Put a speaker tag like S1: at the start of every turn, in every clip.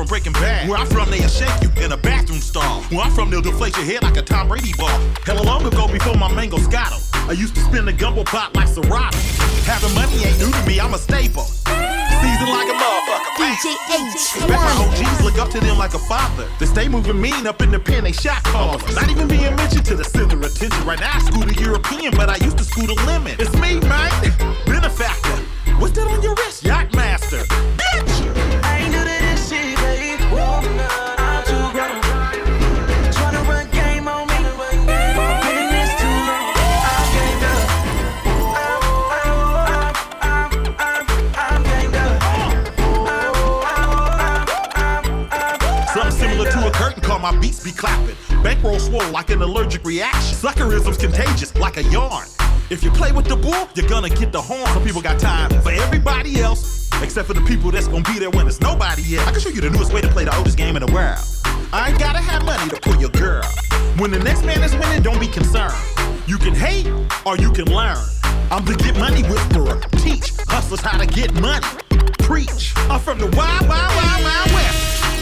S1: from
S2: Breaking Bad. Where I'm from, they'll shake you in a bathroom stall. Where I'm from, they'll deflate your head like a Tom Brady ball. Hella long ago before my mango scotto. I used to spin the gumbo pot like Serato. Having money ain't new to me, I'm a staple. Seasoned like a motherfucker.
S3: DJ
S2: Bet my OGs look up to them like a father. They stay moving mean up in the pen, they shot callers. Not even being mentioned to the center of attention. Right now I school a European, but I used to school a lemon. It's me, man. Benefactor. What's that on your wrist? Yacht master. Bitch! My beats be clapping. Bankroll swole like an allergic reaction. Suckerism's contagious like a yarn. If you play with the bull, you're gonna get the horn. Some people got time for everybody else, except for the people that's gonna be there when there's nobody else. I can show you the newest way to play the oldest game in the world. I ain't gotta have money to pull your girl. When the next man is winning, don't be concerned. You can hate or you can learn. I'm the get money whisperer. Teach hustlers how to get money. Preach. I'm from the wild, wild, wild, wild west.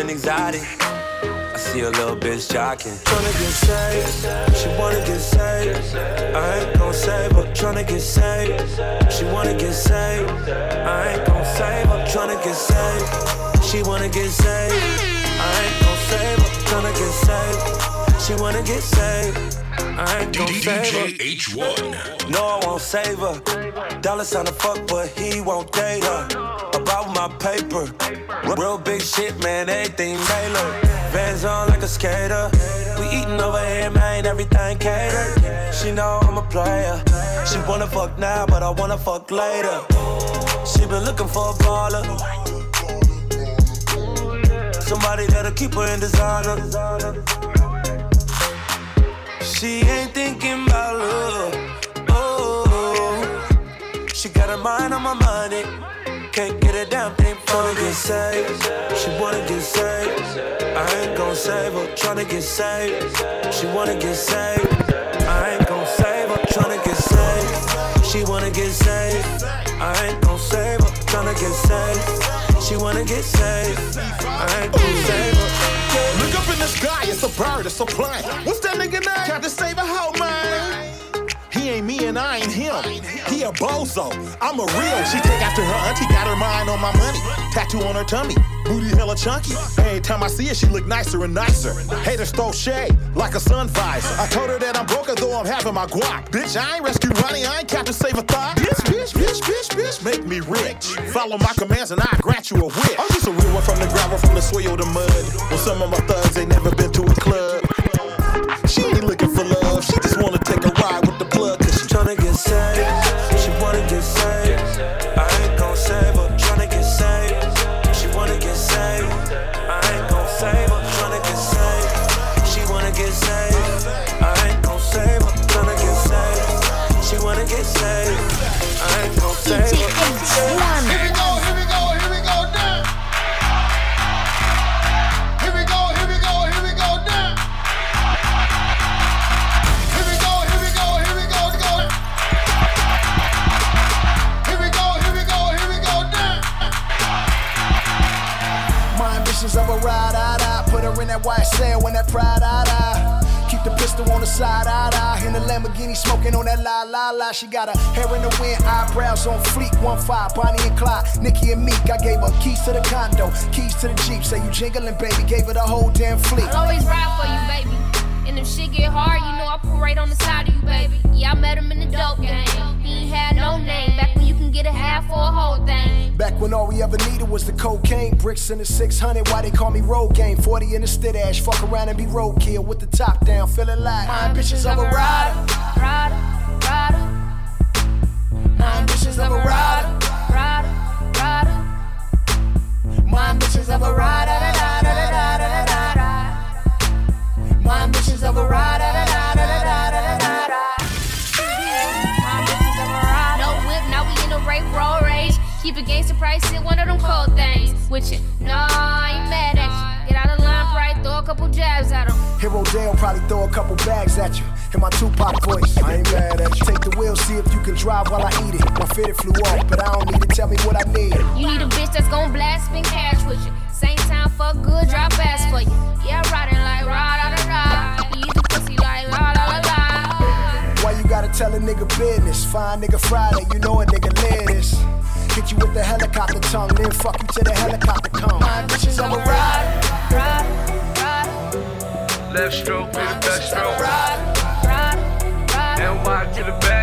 S4: Pull exotic. I see a little bitch jocking.
S5: Tryna get saved, she wanna get saved. I ain't gon' save her. Tryna get saved, she wanna get saved. I ain't gon' save her. Tryna get saved, she wanna get saved. I ain't gon' save her. Tryna get saved, she wanna get saved. I ain't gon' save her.
S6: DJ H1.
S5: No, I won't save her. Dollar sign to fuck, but he won't date her. About my paper. Real big shit, man, everything tailored. Vans on like a skater. We eating over here, man, everything catered. She know I'm a player. She wanna fuck now, but I wanna fuck later. She been looking for a baller. Somebody that'll keep her in designer. She ain't thinking about love. Oh, she got her mind on my money. Can't get a damn thing from to get saved. She wanna get saved. I ain't gon' save her. Tryna get saved. She wanna get saved. I ain't gon' save her. Tryna get saved. She wanna get saved. I ain't gon' save her. Tryna get saved. She wanna get saved. I ain't gon' save her.
S2: Look up in the sky, it's a bird, it's a plane. What's that nigga name? To save a hoe, man. Ain't me and I ain't him. He a bozo. I'm a real. She take after her auntie, got her mind on my money. Tattoo on her tummy, booty hella chunky. Every time I see her, she look nicer and nicer. Haters throw shade like a sun visor. I told her that I'm broke though I'm having my guac. Bitch, I ain't rescue Ronnie, I ain't Captain Save a Thought. Bitch, bitch, bitch, bitch, bitch, make me rich. Follow my commands and I grant you a whip. I'm just a real one from the gravel, from the soil to mud. Well, some of my thugs ain't never been to a club. She ain't looking for love, she just wanna take a ride with the
S5: tryna get saved. She wanna get saved. I ain't gon' save her. Tryna get saved. She wanna get saved. I ain't gon' save her. Tryna get saved. She wanna get saved. I ain't gon' save her. Tryna get saved. She wanna get saved. I ain't gon' save her.
S7: In that white cell when that pride, I die. Keep the pistol on the side, I die. In the Lamborghini, smoking on that la la la. She got her hair in the wind, eyebrows on fleek. One five, Bonnie and Clyde, Nikki and Meek. I gave her keys to the condo, keys to the Jeep. Say you jingling, baby. Gave her the whole damn fleet.
S8: I'll always ride for you, baby. And if shit get hard, you know I right on the side of you, baby. Yeah, I met him in the dope game. He ain't had no name. Back when you can get a half for a whole thing.
S7: Back when all we ever needed was the cocaine, bricks in the 600. Why they call me road game? 40 in the stid ash. Fuck around and be roadkill with the top down, feeling like my ambitions of a rider.
S8: Rider, rider.
S7: My ambitions of a rider.
S8: Rider, rider.
S7: My ambitions of a rider. My ambitions of a rider.
S8: Keep a gangster price in one of them cold things. With you, no, I ain't mad at you. Get out of line, right? Throw a couple jabs at him.
S7: Hero Dale probably throw a couple bags at you. In my Tupac voice, I ain't mad at you. Take the wheel, see if you can drive while I eat it. My fitted flew off, but I don't need to tell me what I need.
S8: You need a bitch that's gon' blast, spend cash with you. Same time, fuck good, drop ass for you. Yeah, riding like rah da da da.
S7: Gotta tell a nigga business? Fine nigga Friday, you know a nigga live this. Hit you with the helicopter tongue, then fuck you till the helicopter come. My bitches on a ride.
S8: Ride, ride,
S9: Left stroke, be the best stroke.
S8: ride, ride.
S9: NY to the back.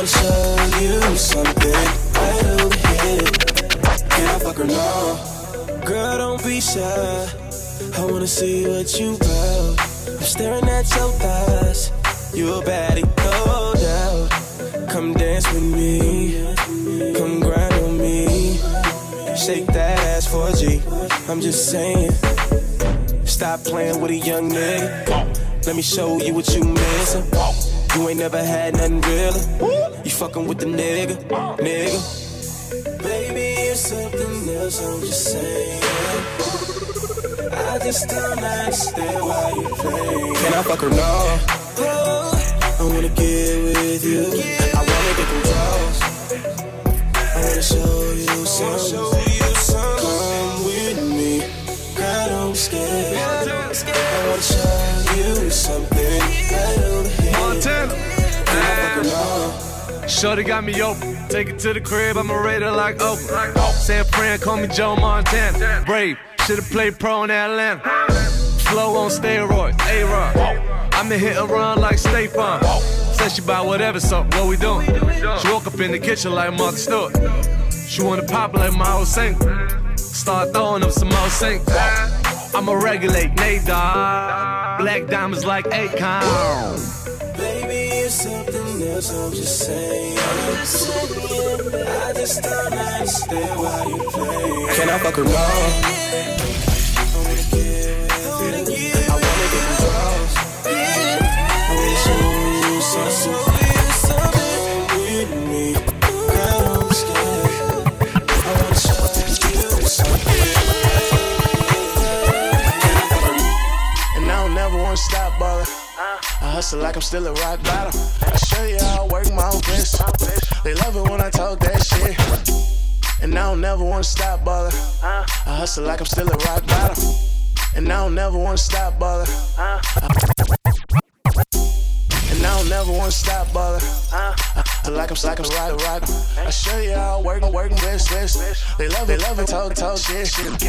S5: I wanna show you something right over here. Can I fuck her now? Girl, don't be shy. I wanna see what you about. I'm staring at your thighs. You a baddie, no doubt. Come dance with me. Come grind on me. Shake that ass for G. I'm just saying. Stop playing with a young nigga.
S10: Let me show you what you missing. You ain't never had nothing realer. You fucking with the nigga, nigga. Baby, it's something else, I'm just saying. I just don't understand why you play. Can I fuck her now? Oh, I wanna get with you. I wanna get draws. I wanna show you some. Come with me. I don't scared. I wanna show you something.
S11: Montana. Shorty got me open. Take it to the crib, I'ma rate her like Oprah. San Fran, call me Joe Montana. Brave, should've played pro in Atlanta. Flow on steroids, A-Rod. I'ma hit a run like Farm. Said she buy whatever, so what we doing? She woke up in the kitchen like Martha Stewart. She wanna pop like my old sink. Start throwing up some old sink. I'ma regulate, Nadar. Black diamonds like Akon.
S10: Else, I'm just saying. I just don't understand why you play. Can I fuck her hustle like I'm still a rock bottom. I show you how I work my own wrist. They love it when I talk that shit. And I don't never wanna stop, brother. I hustle like I'm still a rock bottom. And I don't never wanna stop, brother. And I don't never wanna stop, brother. I like I'm like I'm rock rock. I show you how I work work wrist wrist. They love it, love it, talk talk shit shit.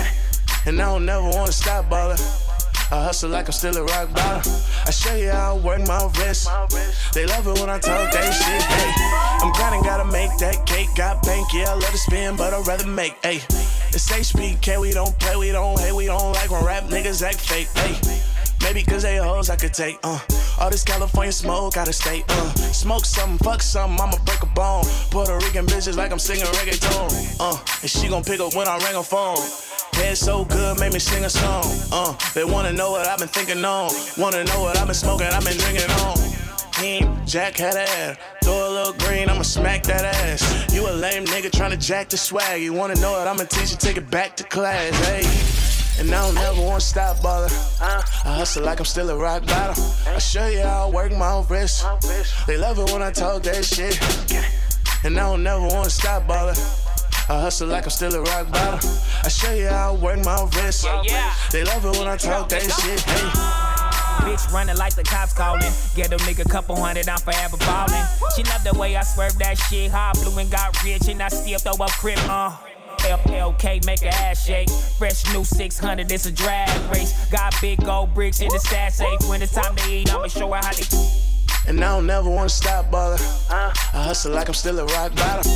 S10: And I don't never wanna stop, brother. I hustle like I'm still a rock bottom. I show you how I work my wrist. They love it when I talk that shit. Hey, I'm grinding, gotta make that cake. Got bank, yeah, I love to spin, but I'd rather make. Hey, it's HBK, we don't play, we don't hate, we don't like when rap niggas act fake. Hey, maybe cause they hoes I could take. Uh, all this California smoke, gotta stay. Uh, smoke something, fuck something, I'ma break a bone. Puerto Rican bitches like I'm singing reggaeton. Uh, and she gon' pick up when I ring a phone. Head so good, make me sing a song. Uh, they wanna know what I've been thinking on. Wanna know what I've been smoking, I've been drinking on. Team, Jack had ass. Throw a little green, I'ma smack that ass. You a lame nigga tryna jack the swag. You wanna know what I'ma teach you, take it back to class, hey. And I don't never wanna stop, brother. I hustle like I'm still a rock bottom. I show you how I work my own wrist. They love it when I talk that shit. And I don't never wanna stop, brother. I hustle like I'm still a rock bottom. I show you how I work my wrist. They love it when I talk that shit. Hey.
S12: Bitch running like the cops calling. Get a nigga couple hundred, I'm forever ballin'. She love the way I swerve that shit. High blue and got rich, and I still throw up crib, uh. LLK make a ass shake. Fresh new 600, it's a drag race. Got big gold bricks in the stash safe. When it's time to eat, I'ma show her how to.
S10: And I don't never wanna stop, brother. I hustle like I'm still a rock bottom.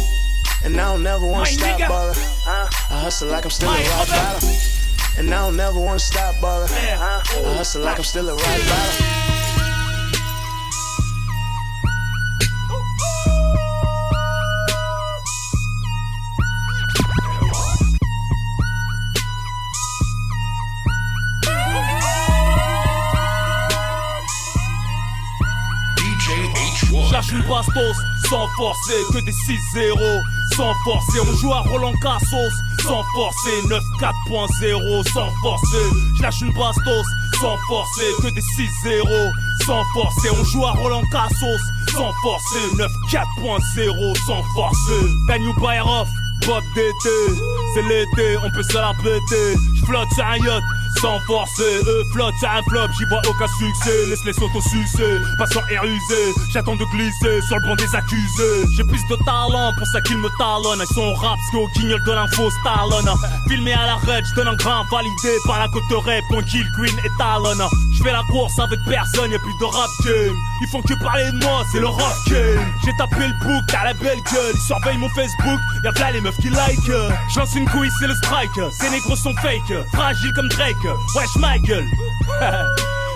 S10: And I don't never wanna
S12: My
S10: stop,
S12: nigga.
S10: brother. I hustle like I'm still
S12: My
S10: a rock bottom. And I don't never wanna stop, brother. I hustle like I'm still a rock bottom.
S6: H1.
S13: Cherche une bastos, sans forcer, que des 6-0, sans forcer. On joue à Roland Cassos, sans forcer, 9-4.0, sans forcer. Je lâche une bastos, sans forcer, que des 6-0, sans forcer. On joue à Roland Cassos, sans forcer, 9-4.0, sans forcer. Daniel Bayrov, Bob d'été, c'est l'été, on peut se la péter. J'flotte sur un yacht, sans forcer. Eux flottent sur un flop, j'y vois aucun succès. Laisse les s'auto-sucer, passant air usé. J'attends de glisser sur le banc des accusés. J'ai plus de talent, pour ça qu'ils me talonnent. Ils sont rap, parce qu'au guignol de l'info talonne. Filmé à la red, j'donne un grain validé par la côte quand Kill Queen et talonne. J'fais la course avec personne, y'a plus de rap game. Ils font que parler de moi, c'est le rap game. J'ai tapé le book, t'as la belle gueule. Ils surveillent mon Facebook, y'a là les meufs qui like. Je lance une couille, c'est le strike. Ces négros sont fake, fragiles comme Drake. Wesh Michael.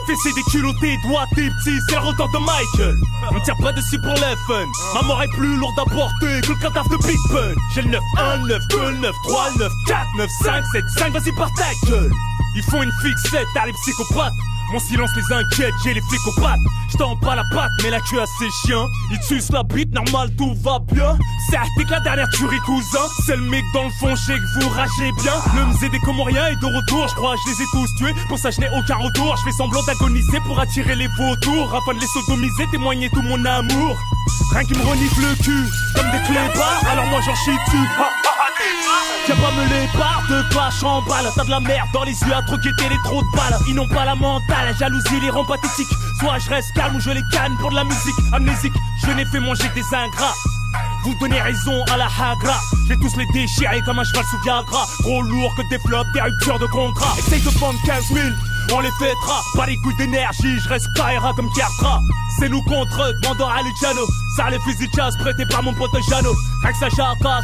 S13: Fessé des culottés, doigts tes petits, c'est retour de Michael. On tire pas dessus pour le fun. Ma mort est plus lourde à porter que le cadavre de Big Pun. J'ai le 9, 1, 9, 2, 9, 3, 9, 4, 9, 5, 7, 5, vas-y par ta gueule. Ils font une fixette à les psychopathes. Mon silence les inquiète, j'ai les flics aux pattes. J'tends pas la patte, mais la queue à ses chiens. Ils sucent la bite, normal, tout va bien. T'es que la dernière tuerie, cousin. C'est le mec dans le fond, je que vous ragez bien. Le mzé des Comoriens est de retour, je crois, je les ai tous tués. Pour ça, je n'ai aucun retour. Je fais semblant d'agoniser pour attirer les vautours. Afin de les sodomiser, témoigner tout mon amour. Rien qui me renifle le cul, comme des clébards, alors moi j'en chie dessus. Ah, ah, ah, pas me les barres de clash en T'as de la merde dans les yeux à troqueter les trop de balles Ils n'ont pas la mentale, la jalousie les rend pathétiques. Soit je reste calme ou je les canne pour de la musique Amnésique, je n'ai fait manger des ingrats. Vous donnez raison à la hagra. J'ai tous les déchirés comme un cheval sous Viagra. Trop lourd que des flops, des ruptures de contrat. Essaye de prendre 15 000 on les fêtera, pas les coups d'énergie, je reste comme Kertra. C'est nous contre eux, demandant à Luciano. Ça les fusils de par mon pote Jano. Rien que ça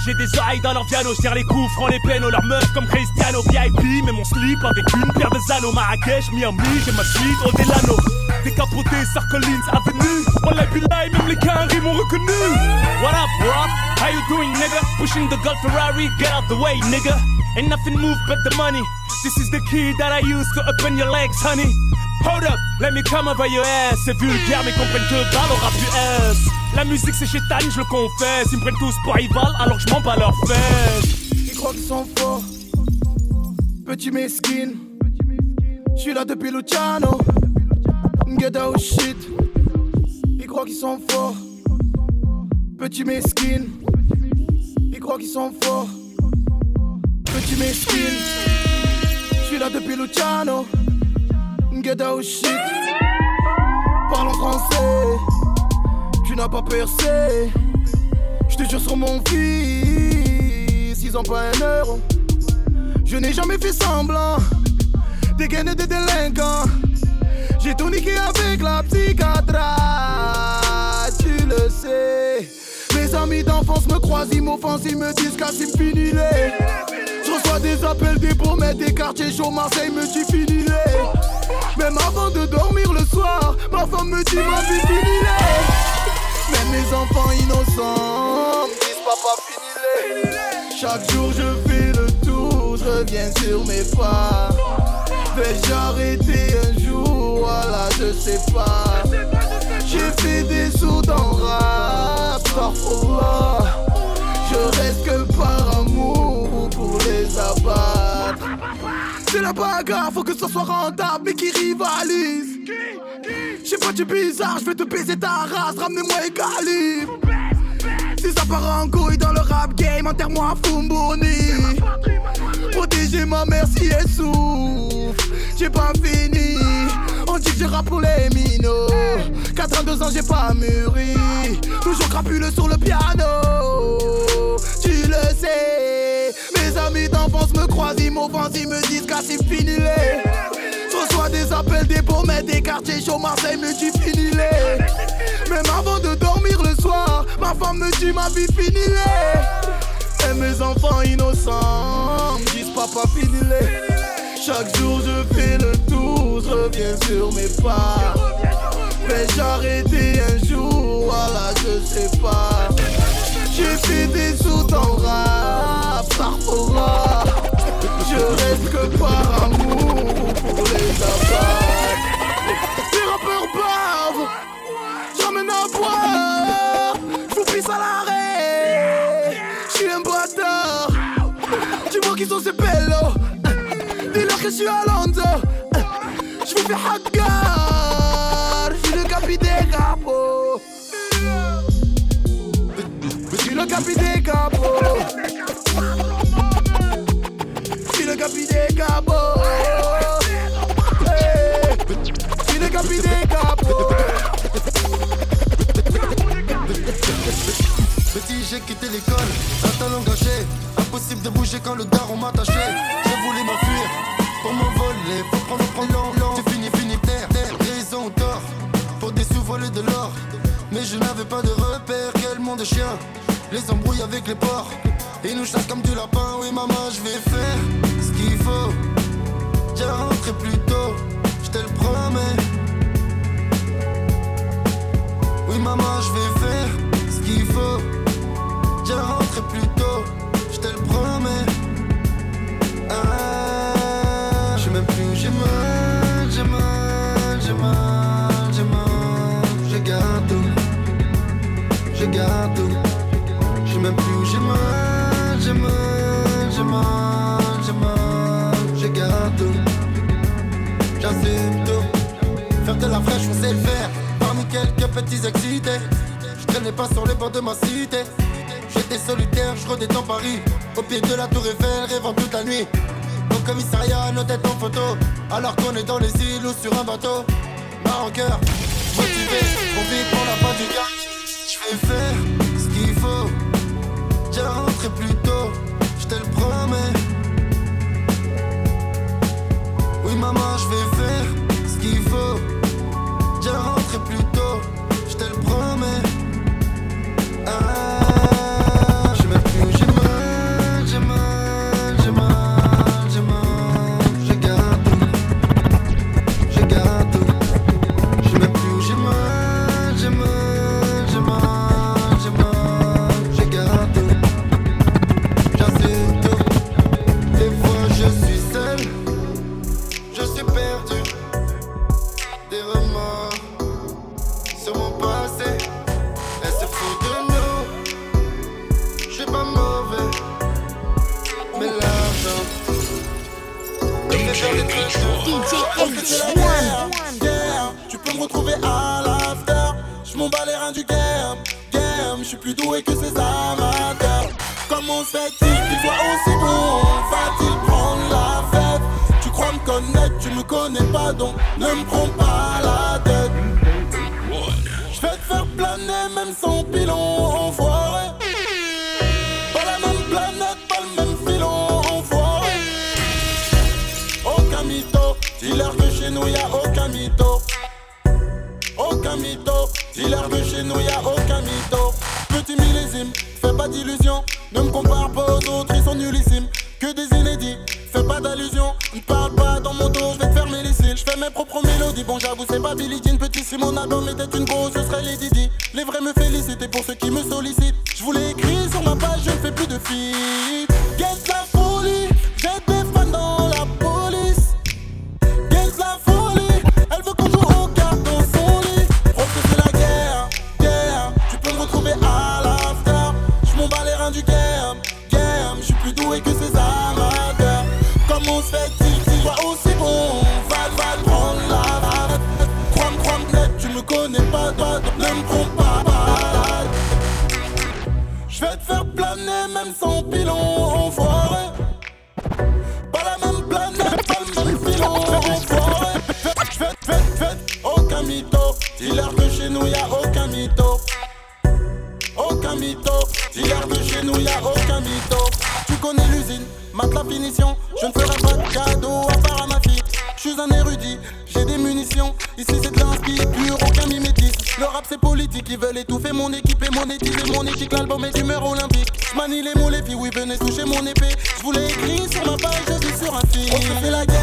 S13: j'ai des oreilles dans leur piano. J'tire les coups, francs les pénaux, leur meuf comme Cristiano. VIP, mais mon slip avec une paire de anneaux. Marrakech, Miami, j'ai ma suite au Delano. Décapoté, Sarcolins Avenue. On l'a live, même les carrés m'ont reconnu. What up, bro? How you doing, nigga? Pushing the Golf Ferrari, get out the way, nigga. Ain't nothing move but the money. This is the key that I use to open your legs, honey. Hold up, let me come over your ass. C'est vulgaire, mais comprennent que dalle au rap US. La musique c'est chétan, je le confesse. Ils me prennent tous pour rival, alors je m'en bats leurs fesses.
S14: Ils croient qu'ils sont forts, petit mesquine. J'suis là depuis Luciano. Get out shit. Ils croient qu'ils sont forts, petit mesquine. Ils croient qu'ils sont forts petit mesquine. J'suis là depuis Luciano. Get shit. Parle en français. Tu n'as pas percé. J'te jure sur mon fils. Ils ont pas un euro. Je n'ai jamais fait semblant. Des gaines des délinquants. J'ai tout niqué avec la psychiatre. Tu le sais. Mes amis d'enfance me croisent, ils m'offensent, ils me disent qu'Assim fini les. Reçois des appels des promesses, des quartiers chauds, Marseille me dit fini les. Même avant de dormir le soir, ma femme me dit ma vie fini les. Même mes enfants innocents me disent papa fini les. Chaque jour je fais le tour, je reviens sur mes pas. Vais-je arrêter un jour, voilà je sais pas. J'ai fait des sous dans rap, parfois. Je reste que par amour les. C'est la bagarre, faut que ça soit rentable, mais qui rivalise? J'ai pas du bizarre, je vais te baiser ta race, ramenez-moi égalime. Si ça part en couille dans le rap game, enterre-moi à Fumboni. Protéger ma mère si elle souffre, j'ai pas fini. On dit que je rappe pour les minots. 82 ans, j'ai pas mûri. Toujours crapuleux sur le piano. Tu le sais. Amis d'enfance me croisent, ils m'offensent, ils me disent qu'à fini les. Je reçois des appels des pommettes, des quartiers chauds, Marseille me dit fini les. Même avant de dormir le soir, ma femme me dit ma vie fini les. Et mes enfants innocents me disent papa fini les. Chaque jour je fais le tour, je reviens sur mes pas. Vais-je arrêter في حقك. Les
S15: porcs. Ils nous chassent comme du lapin. Oui, maman, je vais je traînais pas sur les bords de ma cité. J'étais solitaire, je redétends Paris. Au pied de la tour Eiffel, rêvant toute la nuit. Au commissariat, nos têtes en photo. Alors qu'on est dans les îles ou sur un bateau. Mar en cœur, motivé, on vit pour la fin du gars. Je vais faire ce qu'il faut. J'ai rentré plus tôt, je te le promets. Oui, maman, je vais faire Tu peux me retrouver à l'after. Je m'en bats les reins du game. Game, je suis plus doué que ces amateurs. Comment se fait-il qu'il soit aussi bon Va-t-il prendre la fête? Tu crois me connaître, tu me connais pas donc ne me prends pas la tête. Je vais te faire planer même sans pilon, Aucun mytho, dis-leur que chez nous y'a aucun mytho. Petit millésime, fais pas d'illusions, ne me compare pas aux autres, ils sont nullissimes. Que des inédits, fais pas d'allusion, ne parle pas dans mon dos, je vais te fermer les cils. Je fais mes propres mélodies, bon j'avoue c'est pas Billie Jean, petit si mon album était une grosse, ce serait les Didi. Les vrais me félicitent et pour ceux qui me sollicitent, je voulais écrire sur ma page, je ne fais plus de filles. Get la monétiser mon éthique. L'album est d'humeur olympique. Je manie les mots, les filles, oui, venez toucher mon épée. Je voulais écrire sur ma page, je suis sur un fil. On se fait la guerre.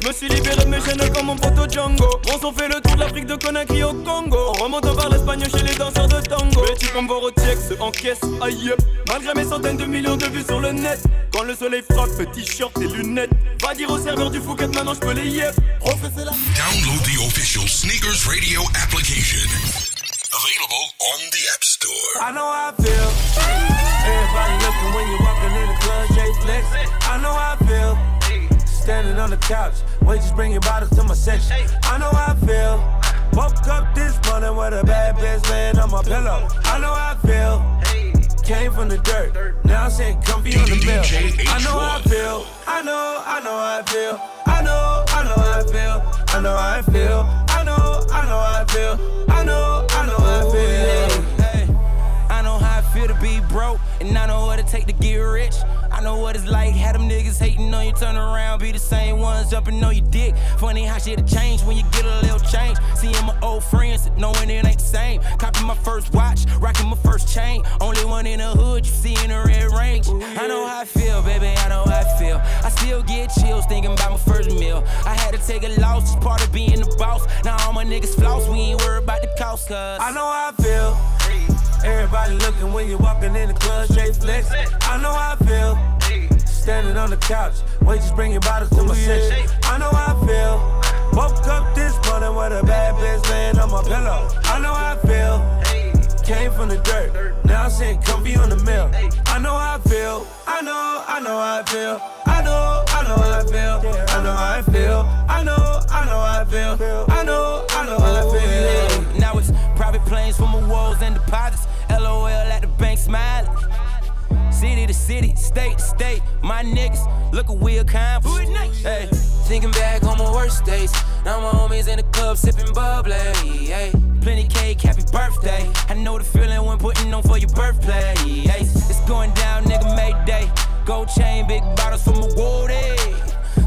S15: Je me
S16: suis libéré de mes chaînes comme mon poteau Django. On s'en fait le tour de l'Afrique de Conakry au Congo. En remontant par l'Espagne chez les danseurs de tango. Petit comme Vorotiek se encaisse, aïe. Malgré mes centaines de millions de vues sur le net. Quand le soleil frappe, t-shirt et lunettes. Va dire au serveur du Fouquet, maintenant je peux les yep.
S6: Download the official Sneakers Radio application. Available on the App Store.
S16: I know how I feel. Everybody looking when you're walking in the club, Jay Flex. I know how I feel. Standing on the couch, wait, just bring bottles to my section. I know how I feel. Woke up this morning with a bad bitch laying on my pillow. I know how I feel. Came from the dirt, now I'm sitting comfy on the mill. I know how I feel. I know, I know how I feel. I know, I know how I feel. I know how I feel. I know, I know how I feel. I know, I know how I feel.
S17: I know how I feel to be broke, and I know what it take to get rich. Know what it's like, had them niggas hating on you
S18: turn around, be the same ones jumping on your dick. Funny how shit'll change when you get a little change. Seeing my old friends, knowing it ain't the same. Copying my first watch, rocking my first chain. Only one in the hood, you see in the red range. I know how I feel, baby, I know how I feel. I still get chills thinking about my first meal. I had to take a loss, it's part of being the boss. Now all my niggas floss, we ain't worried about the cost, cuz.
S10: I know how I feel. Everybody looking when you're walking in the club, straight flex. I know how I feel. Standing on the couch, wait, just bring bottles to my section. I know how I feel. Woke up this morning with a bad bitch laying on my pillow. I know how I feel. Came from the dirt, now I'm sitting comfy on the mill. I know how I feel. I know, I know how I feel. I know, I know how I feel. I know how I feel. I know, I know how I feel. I know, I know how I feel.
S18: Now it's private planes from my walls and deposits. LOL at the. City state state, my niggas look what we accomplished. Hey, thinking back on my worst days. Now my homies in the club sipping bubbly. Hey, plenty cake, happy birthday. I know the feeling when putting on for your birthday. Hey, it's going down, nigga, Mayday. Gold chain, big bottles from a woody.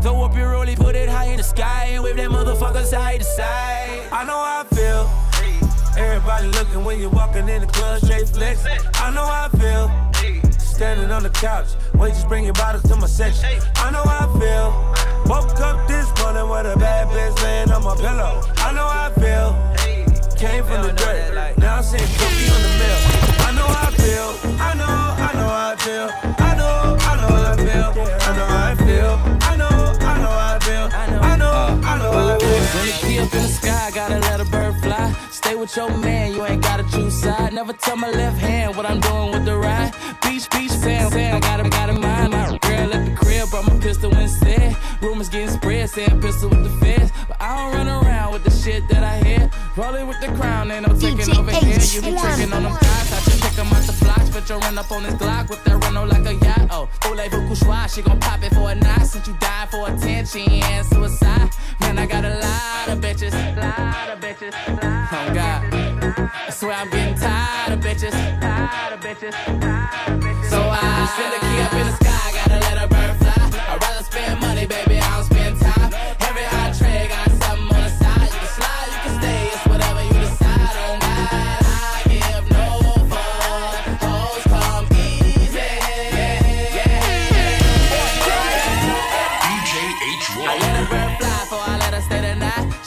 S18: Throw up your rollie, put it high in the sky, and wave that motherfucker side to side.
S10: I know how I feel. Everybody looking when you're walking in the club, straight flex. I know how I feel. Standing on the couch, wait, just bring your bottles to my section. I know how I feel. Woke up this morning with a bad bitch laying on my pillow. I know how I feel. Came from the dirt, now I'm sitting comfy on the mill. I know how I feel. I know, I know how I feel. I know, I know how I feel. I know I know, I know how I feel.
S17: When the key up in the sky, gotta let a bird fly. Stay with your man, you ain't gotta choose side. Never tell my left hand what I'm doing with the ride. Beach, beach, sand, sand. I got him, got him mind. My girl at the crib, brought my pistol instead. Rumors getting spread, saying pistol with the feds. But I don't run around with the shit that I hear. Rolling with the crown, ain't no taking over here. You be tricking on them just pick 'em out the blocks. But you run up on this Glock with that Renault like a yacht. Oh, oh Ole Choix, she gon' pop it for a night. Since you died for attention and suicide. Man, I got a lot of bitches, lot of bitches. Oh God, I swear I'm getting tired of bitches, tired of bitches. So I send a key up in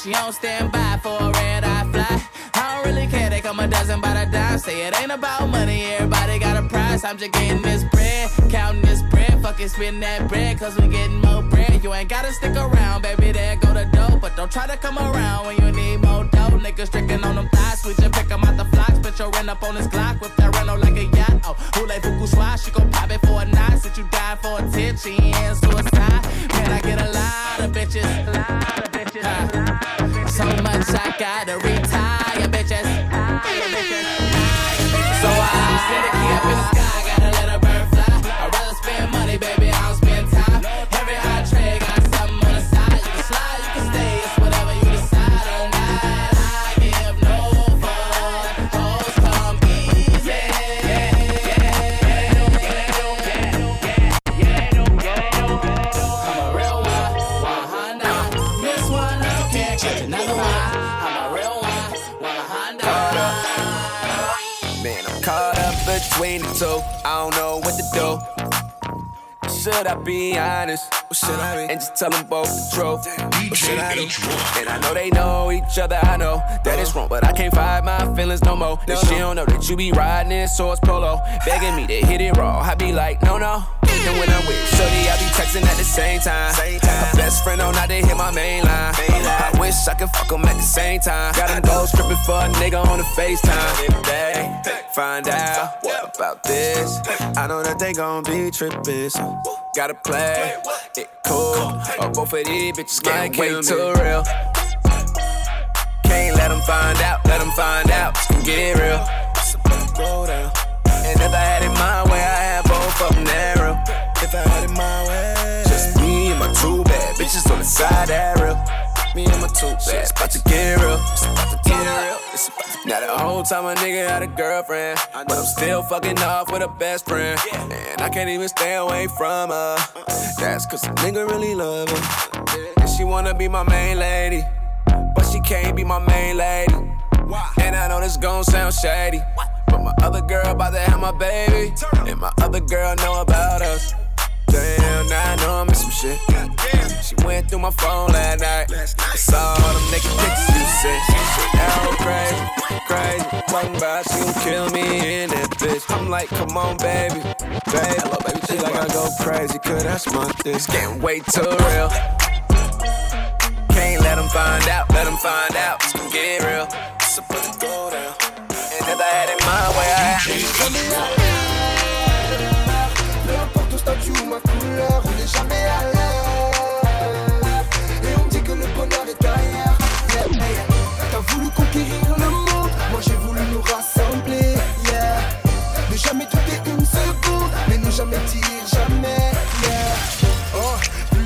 S17: the don't stand by for a red eye fly. I don't really care, they come a dozen by the dime. Say it ain't about money, everybody got a price. I'm just getting this bread, counting this bread. Fucking spitting that bread, cause we getting more bread. You ain't gotta stick around, baby, there go the dough. But don't try to come around when you need more dough. Niggas tricking on them thighs, we just pick 'em out the flocks. But you run up on this Glock with that Renault like a yacht. Oh, who like Fukushima, she gon' pop it for a night. Since you died for attention and suicide. Man, I get a lot of bitches, lot of. So much I gotta retire, bitches.
S3: Should I be honest? Should I be? And just tell them both the truth. Or should I do? And I know they know each other. I know that it's wrong, but I can't fight my feelings no more. And she don't know that you be riding in source polo, begging me to hit it raw. I be like, no, no. And when I'm with Shorty, I be texting at the same time. Her best friend on not to hit my main line. I wish I could fuck fuck 'em at the same time. Got them gold stripping for a nigga on the FaceTime. If they find out about this, I know that they gon' be tripping. So gotta play it cool. Or both of these bitches can't wait too real. Can't let them find out, let them find out. It's gonna get real. It's about to go down. And if I had it my way, I had both of them narrow. If I had it my way, just me and my two bad bitches on the side that real. Me and my two bad, about to get real. It's about to get real. Now the whole time a nigga had a girlfriend, but I'm still fucking off with a best friend. And I can't even stay away from her. That's cause a nigga really love her. And she wanna be my main lady, but she can't be my main lady. And I know this gon' sound shady, but my other girl about to have my baby, and my other girl know about us. Damn, now I know I'm some shit. She went through my phone last night. I saw all them naked pictures you sent. That crazy, crazy. Talking about she gon' kill me in that bitch. I'm like, come on, baby. Baby, hello, baby. She like, I go crazy, cause that's my thing. Can't wait too real. Can't let them find out, let them find out. It's gonna get real. So put it go down. And if I had it my way, I had
S19: Peu ma couleur, on n'est jamais à l'air. Et on dit que le bonheur est. Yeah, yeah. T'as voulu conquérir le monde, moi j'ai voulu nous rassembler. Yeah. Ne jamais douter une seconde, mais ne jamais dire jamais.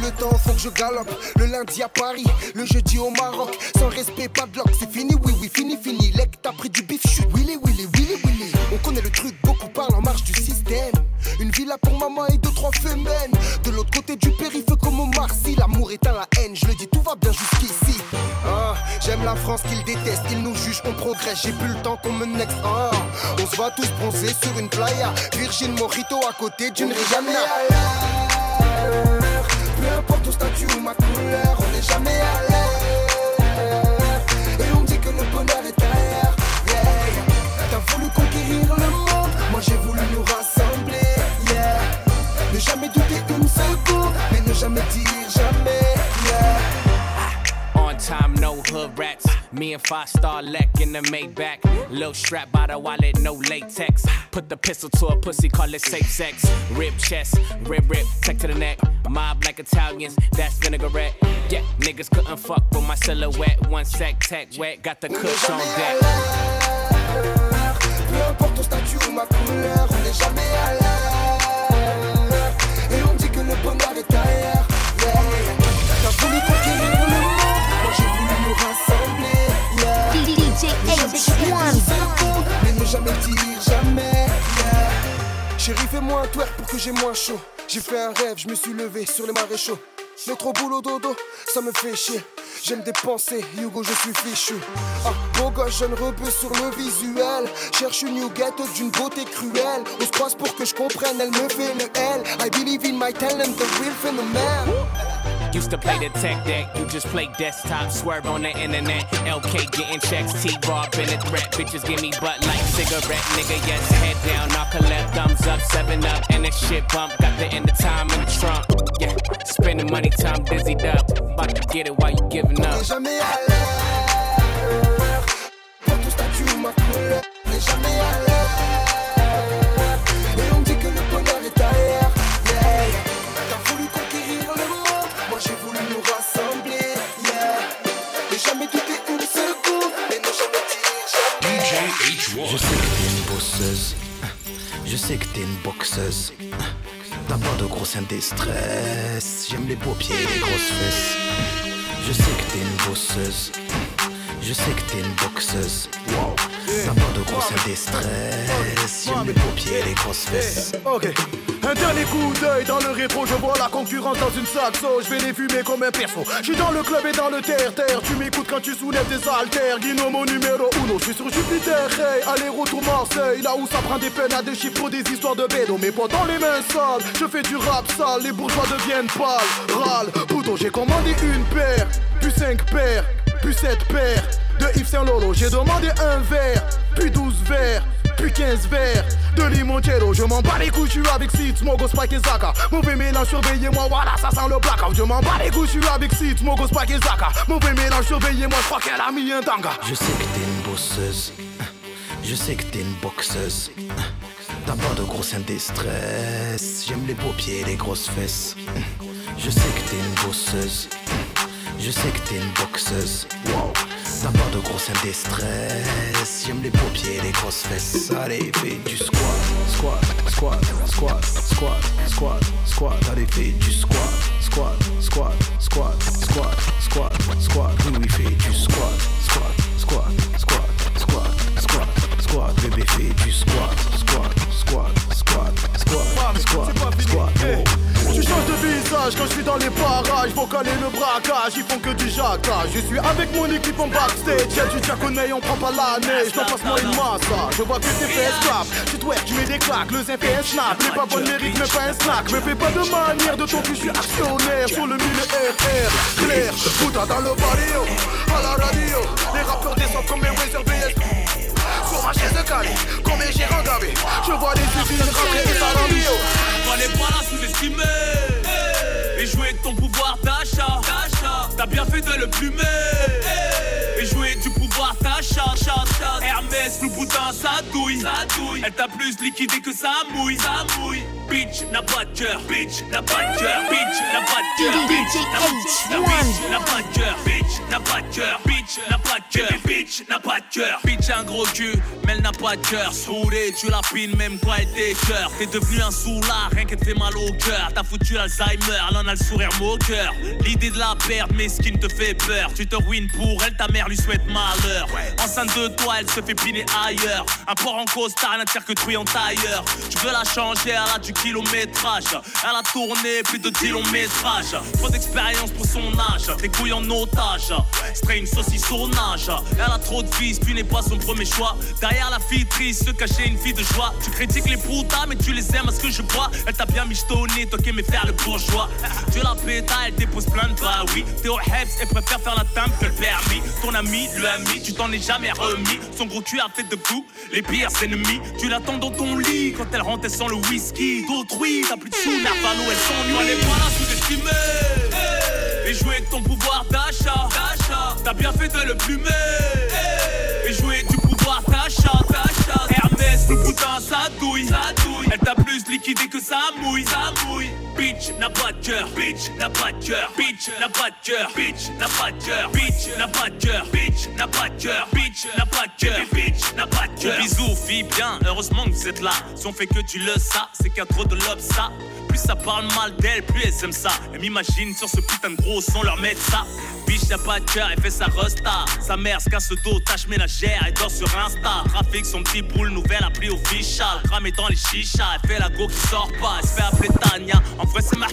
S19: Le temps, faut que je galope. Le lundi à Paris, le jeudi au Maroc. Sans respect, pas de lock, c'est fini, oui, oui, fini, fini. Lec, t'as pris du bif, chute, Willy, Willy, Willy, Willy. On connaît le truc, beaucoup parlent en marche du système. Une villa pour maman et deux, trois femelles. De l'autre côté du périph' comme au Marcy, l'amour éteint la haine. Je le dis, tout va bien jusqu'ici. Ah, J'aime la France qu'ils détestent, ils nous jugent, on progresse. J'ai plus le temps qu'on me next. Ah, on se va tous bronzer sur une playa. Virgin Morito à côté d'une Rihanna. Peu importe statut ou ma couleur, on n'est jamais à l'air.
S1: And five star Leck in the Maybach. Low strap by the wallet, no latex. Put the pistol to a pussy, call it safe sex. Rib chest, rib rib, tech to the neck. Mob like Italians, that's vinaigrette. Yeah, niggas couldn't fuck with my silhouette. One sec, tech wet, got the kush on deck.
S19: Peu importe ton statut ou ma couleur, on n'est jamais à l'air. Et on dit que le bonheur est derrière.
S8: DJ H1.
S19: Seconde, mais ne jamais dire jamais. Chérie, fais-moi un twerk pour que j'ai moins chaud. J'ai fait un rêve, je me suis levé sur les maréchaux. Trop boulot dodo, ça me fait chier. J'aime dépenser, Hugo, je suis fichu. Ah, beau gosse, jeune rebeu sur le visuel. Cherche une new ghetto d'une beauté cruelle. On se croise pour que je comprenne, elle me fait le L. I believe in my talent, the real phenomenon.
S1: Used to play the tech deck, you just play desktop, swerve on the internet. LK getting checks, T-Raw been a threat. Bitches give me butt like cigarette, nigga. Yes, head down, a left, thumbs up, seven up, and this shit bump. Got the end of time in the trunk. Yeah, spending money, time dizzied up. About to get it while you giving up.
S19: jamais à. Pour statut ma couleur, jamais à.
S20: Je sais que t'es une bosseuse. Je sais que t'es une boxeuse. T'as pas de gros seins stress. J'aime les beaux pieds et les grosses fesses. Je sais que t'es une bosseuse. Je sais que t'es une boxeuse. Wow. T'as pas de gros seins des stress. J'aime les pieds et les grosses fesses.
S21: Ok. Un dernier coup d'œil dans le rétro, je vois la concurrence dans une saxo, je vais les fumer comme un perso. Je suis dans le club et dans le terre-terre, tu m'écoutes quand tu soulèves des haltères. Guino mon numéro uno, je suis sur Jupiter, hey, aller-retour Marseille, là où ça prend des peines à des chiffres pour des histoires de bédo. Mais dans les mains sales, je fais du rap sale, les bourgeois deviennent pâles. Râle, pouton, j'ai commandé une paire, puis cinq paires, puis sept paires. De Yves Saint Lolo, j'ai demandé un verre, puis douze verres. Puis 15 verres de limoncello Je m'en bats les couilles, avec Sid, Smogo, Spike et Zaka Mauvais mélange, surveillez-moi, voilà, ça sent le blackout Je m'en bats les couilles, je avec Sid, Smogo, Spike et Zaka Mauvais mélange, surveillez-moi, je crois qu'elle a mis un tanga
S20: Je sais que t'es une bosseuse. Je sais que t'es une boxeuse. T'as pas de gros seins stress. J'aime les beaux pieds et les grosses fesses. Je sais que t'es une bosseuse. Je sais que t'es une boxeuse, wow. T'as pas de gros seins des. J'aime les paupières, les grosses fesses. Allez, fais du squat, squat, squat, squat, squat, squat, squat. Allez, fais du squat, squat, squat, squat, squat, squat, squat. Oui, fais du squat, squat, squat, squat, squat, squat, squat. Bébé, fais du squat, squat, squat, squat, squat, squat, squat, squat.
S21: Tu changes de visage. Quand je suis dans les parages Vocal et le braquage, ils font que du jacquage. Je suis avec mon équipe en backstage. Y'a du diaconnet, on prend pas la neige. T'en passe-moi une masse Je vois que tes fesses clap Tu twerk, tu mets des claques, le zin fait un snap. Les pas bonne mérite, mais pas un snack. Me fais pas de manière de ton cul, je suis actionnaire. Sur le mille RR, clair Puta dans le barrio, à la radio. Les rappeurs descendent comme mes Wazer BS sur ma chaise de Cali, combien j'ai regavé Je vois les usines rentrer
S13: pas la sous-estimer Et jouer de ton pouvoir d'achat. T'as bien fait de le plumer Hermès, le boutin, ça douille. Elle t'a plus liquidé que ça mouille. Bitch n'a pas de cœur. Bitch n'a pas de cœur. Bitch n'a pas de cœur. Bitch n'a pas de cœur. Bitch. N'a pas de cœur. Bitch n'a pas de cœur. Bitch n'a pas de cœur. Bitch a un gros cul mais elle n'a pas de cœur. Sourée, tu la pines même quand elle t'écœure. T'es devenu un soulard, rien qu'elle te fait mal au cœur. T'as foutu Alzheimer, elle en a le sourire moqueur. L'idée de la perdre, mais ce qui ne te fait peur. Tu te ruines pour elle, ta mère lui souhaite malheur Enceinte de toi, elle se fait piner ailleurs. Un port en costard que truie en tailleur. Tu veux la changer, elle a du kilométrage. Elle a tourné plus de 10 longs métrages Trop d'expérience pour son âge. Des couilles en otage. Stray une saucisse au nage. Elle a trop de fils, tu n'es pas son premier choix. Derrière la fille triste se cachait une fille de joie. Tu critiques les putas mais tu les aimes à ce que je vois Elle t'a bien michetonné, toi qui aimais faire le bourgeois. Tu la péta, elle dépose plein de bah oui. T'es au Heps, elle préfère faire la timbre que le permis. Ton ami, le ami, tu t'en es jamais Son gros cul a fait de coups, les pires ennemis. Tu l'attends dans ton lit quand elle rentre, elle sent le whisky. D'autrui, t'as plus de sous, Narvalo, elle s'ennuie. Elle est pas là sous-estimée Et jouer de ton pouvoir d'achat. T'as bien fait de le plumer. Et jouer du pouvoir d'achat le boutin ça douille, ça douille. Elle t'a plus liquidé que ça mouille, ça mouille. Bitch n'a pas de cœur, bitch n'a pas de cœur, bitch n'a pas de cœur, bitch n'a pas de cœur, bitch n'a pas de cœur, bitch n'a pas de cœur, bitch n'a pas de cœur, bitch n'a pas de cœur. Bisous, fille bien, heureusement que vous êtes là. Si on fait que tu le ça, c'est qu'un trop de l'op ça. Plus ça parle mal d'elle, plus elles aiment ça. Elles m'imaginent sur ce putain de gros sans leur mettre ça. N'a pas de cœur, elle fait sa resta. Sa mère se casse le dos, tâche ménagère, elle dort sur Insta. Trafic son petit boule, nouvelle appli official. Cramé dans les chichas, elle fait la go qui sort pas. Elle se fait appeler Tania, en vrai c'est ma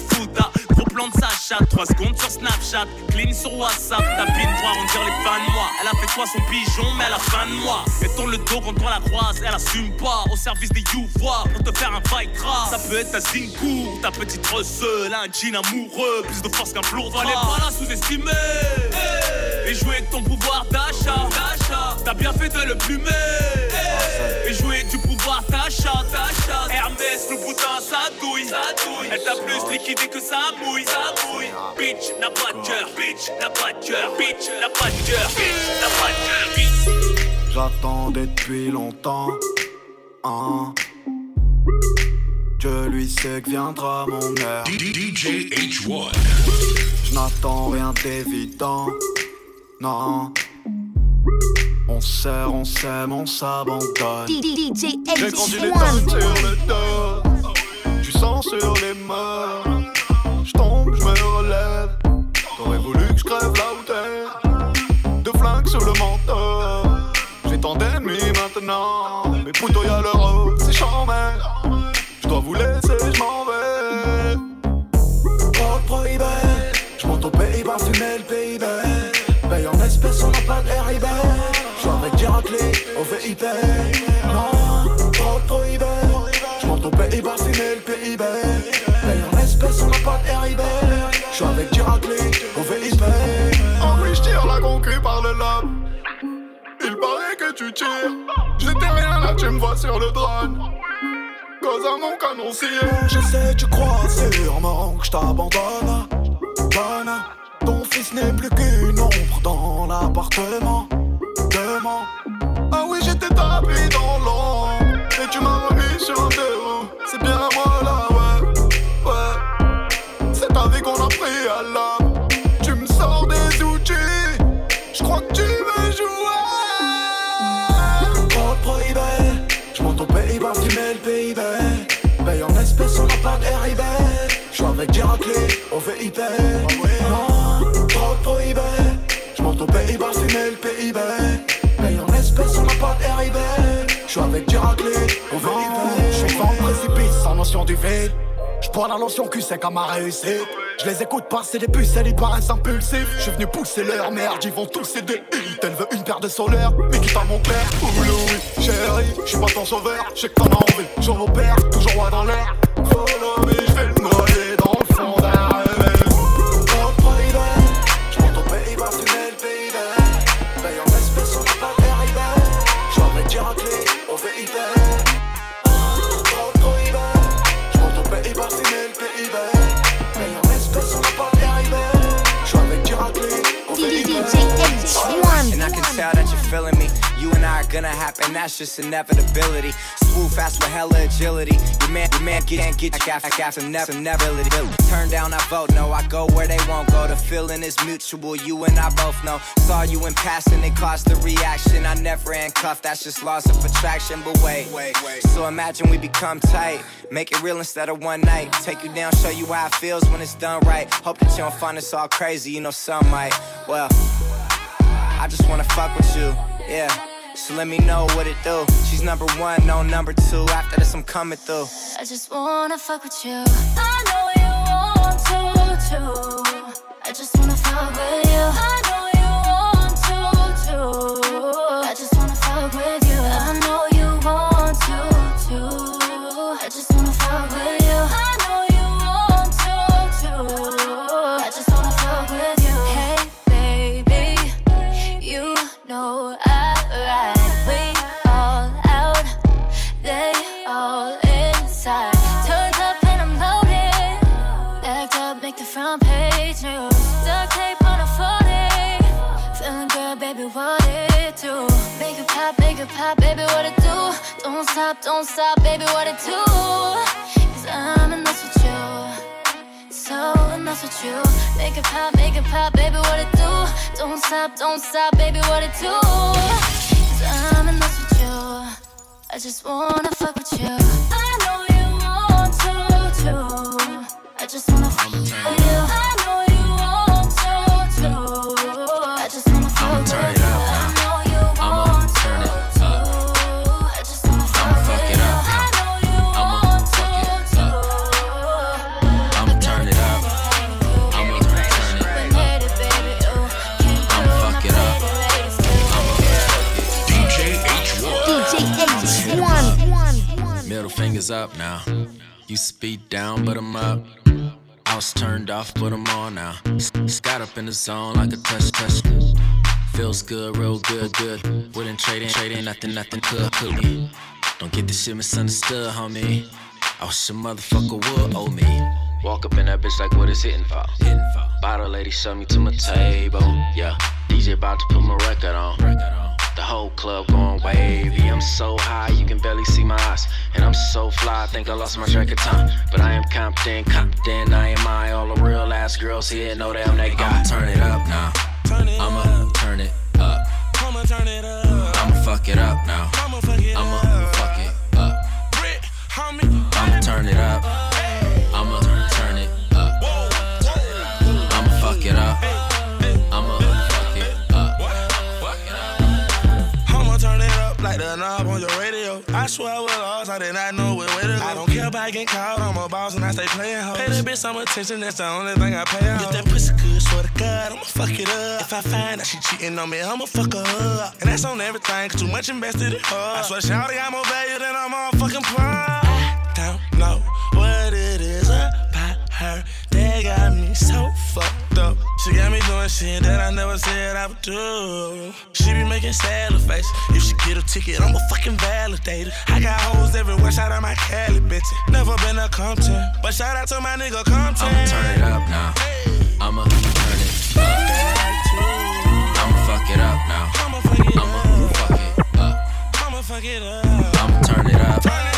S13: fouda. Gros plan de sa chatte, 3 secondes sur Snapchat. Clean sur WhatsApp, tapine noire, on dirait les fans de moi. Elle a fait toi son pigeon, mais elle a fin de moi. Tourne le dos quand on la croise, elle assume pas. Au service des you-voix, pour te faire un fight rap. Ça peut être ta Zinkou, ta petite seule, un jean amoureux, plus de force qu'un flot. Fallait pas la sous-estimer. Et jouer ton pouvoir d'achat. T'as bien fait de le plumer. Et jouer du pouvoir d'achat. Hermès, le boutin, ça douille. Elle t'a plus liquidé que ça mouille. Bitch n'a pas de cœur. Bitch n'a pas de cœur. Bitch n'a pas de cœur. Bitch n'a pas de cœur. Bitch.
S22: J'attendais depuis longtemps. Hein. Je lui sais que viendra mon heure.
S6: DJ H1.
S22: Je n'attends rien d'évident. Non. On sert, on s'aime, on s'abandonne.
S8: DJ
S22: J'ai grandi les sur le dos. Du sang sur les mains. Je tombe, je me relève. T'aurais voulu que je crève où t'es. Deux flingues sur le menton. J'ai tant d'ennemis maintenant. Mais plutôt y'a l'euro, c'est charmant. Je dois vous laisser, je m'en vais. Drogue prohibée. Je monte au Pays-Bas, fumer le PIB. Paye en espèces, on n'a pas de j'ai raclé, on fait hyper. Non, trop trop hyper. J'm'en ton pays bas, c'est le pays bas. Meilleur espèce, on n'a pas d'herbe. J'suis avec Diraclé, on fait hyper. Ah oui, j'tire la concrue par le lobe. Il paraît que tu tires. J'étais rien là, tu me vois sur le drone. Cause à mon canon Je sais, tu crois sûrement que j't'abandonne. Donne, ton fils n'est plus qu'une ombre dans l'appartement. Ah oui, j'étais tapé dans l'ombre. Et tu m'as remis sur un C'est bien moi là, ouais. Ouais. C'est ta vie qu'on a pris à la. Tu me sors des outils. Je crois que tu veux jouer. Drogue prohibée. Je au Pays-Bas, fumer le PIB. Paye en espèces, on n'a pas de RIB. Je suis avec Diraclé au VIP. Je monte au Pays-Bas, fumer le PIB. Paye en espèces, on n'a pas de RIB. Je suis avec Diraclé l'expression du vide. J'prends la lotion cul sec à ma réussite. Je les écoute passer des pucelles, ils paraissent impulsifs. Je suis venu pousser leur merde, ils vont tous céder. Elle veut une paire de solaires, mais qui pas mon père. Ouh Louis, chérie, je suis pas ton sauveur. Je sais que t'en as envie, j'en opère, toujours roi dans l'air. Follow me,
S23: tell that you're feeling me. You and I are gonna happen, that's just inevitability. Swoop fast with hella agility. Your man, your man get, can't get back after, after never, never. Turn down, I vote no. I go where they won't go. The feeling is mutual. You and I both know. Saw you in passing, it caused the reaction. I never handcuffed, that's just loss of attraction. But wait, wait, wait. So imagine we become tight. Make it real instead of one night. Take you down, show you how it feels when it's done right. Hope that you don't find us all crazy, you know some might. Well. I just wanna fuck with you, yeah. So let me know what it do. She's number one, no number two. After this, I'm coming through.
S21: I just wanna fuck with you. I know you want to, too. I just wanna fuck with you. I don't stop, baby, what it do? Cause I'm in this with you. So in this with you. Make it pop, make it pop, baby, what it do? Don't stop, don't stop, baby, what it do? Cause I'm in this with you. I just wanna fuck with you. I know you want to, too. I just wanna fuck with you.
S24: Up now.
S21: You
S24: speed down, but I'm up. I was turned off, but I'm on now. Got up in the zone like a touch, touch. Feels good, real good, good. Wouldn't trade in, trade in, nothing, nothing could, could me. Don't get this shit misunderstood, homie. I wish a motherfucker would owe me. Walk up in that bitch like what it's hitting for. Hitting for. Bottle lady shove me to my table. Yeah, DJ about to put my record on. The whole club going wavy. I'm so high, you can barely see my eyes. And I'm so fly, I think I lost my track of time. But I am confident, confident, I am I. All the real ass girls here know that I'm that guy. I'ma turn it up now. I'ma turn it up.
S10: I'ma turn it up.
S24: I'ma fuck it up now.
S10: I'ma fuck it
S24: I'ma
S10: up.
S24: fuck it up.
S10: Homie,
S24: I'ma turn it up.
S10: I swear with lost, I did not know way to go. I don't care about getting caught, I'm a boss and I stay playing hoes. Pay that bitch some attention, that's the only thing I pay out. If that pussy good, swear to God, I'ma fuck it up. If I find out she cheating on me, I'ma fuck her up. And that's on everything, cause too much invested in her. I swear, Shawty got more value than I'm all fucking plum. I don't know what that got me so fucked up. She got me doing shit that I never said I would do. She be making sad face. If she get a ticket, I'ma fucking validate it. I got hoes everywhere, shout out to my Cali bitch. Never been a Compton, but shout out to my nigga Compton.
S24: I'ma turn it up now. I'ma turn it up. I'ma fuck it up now.
S10: I'ma fuck it
S24: I'ma fuck it up.
S10: I'ma fuck it up.
S24: I'ma turn it up.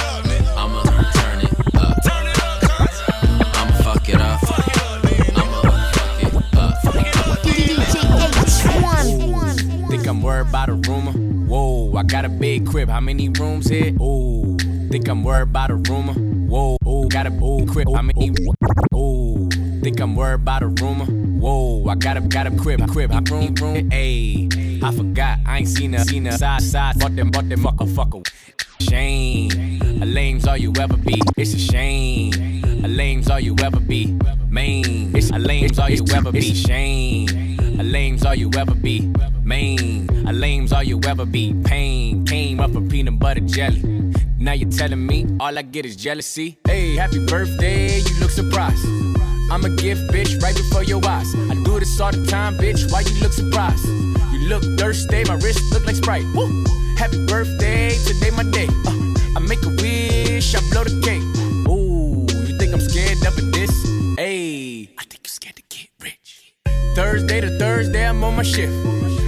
S24: Think I'm worried about a rumor? Whoa, I got a big crib. How many rooms here? Ooh, think I'm worried about a rumor? Whoa, ooh, got a big crib. How many? Ooh, think I'm worried about a rumor? Whoa, I got a got a crib, crib, I room, room. Ayy, I forgot, I ain't seen a seen a side side. Fuck them, fuck them, fucker, fucker.
S1: shame. A lame's all you ever be. It's a shame. A lame's all you ever be. Main. It's a lame's all you ever be. Shame. A lame's all you ever be. Main. A lame's all you ever be. Pain. Came up from peanut butter jelly. Now you're telling me all I get is jealousy. Hey, happy birthday, you look surprised. I'm a gift, bitch, right before your eyes. I do this all the time, bitch. Why you look surprised? You look thirsty, my wrist look like Sprite. Woo! Happy birthday, today my day. Uh, I make a wish, I blow the cake. Ooh, you think I'm scared of this? Hey, I think you're scared to get rich. Thursday to Thursday, I'm on my shift.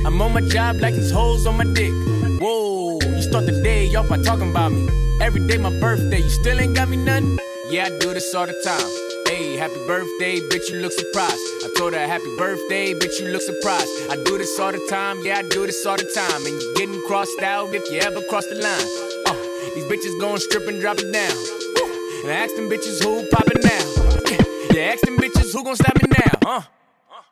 S1: I'm on my job like these hoes on my dick. Whoa, you start the day off by talking about me. Every day my birthday, you still ain't got me nothing? Yeah, I do this all the time. Hey, happy birthday, bitch, you look surprised. I told her happy birthday, bitch, you look surprised. I do this all the time, yeah, I do this all the time. And you getting crossed out if you ever cross the line. Uh, these bitches going strip and drop it down. And I ask them bitches who poppin' now. Yeah, ask them bitches who gon' stop me now, huh?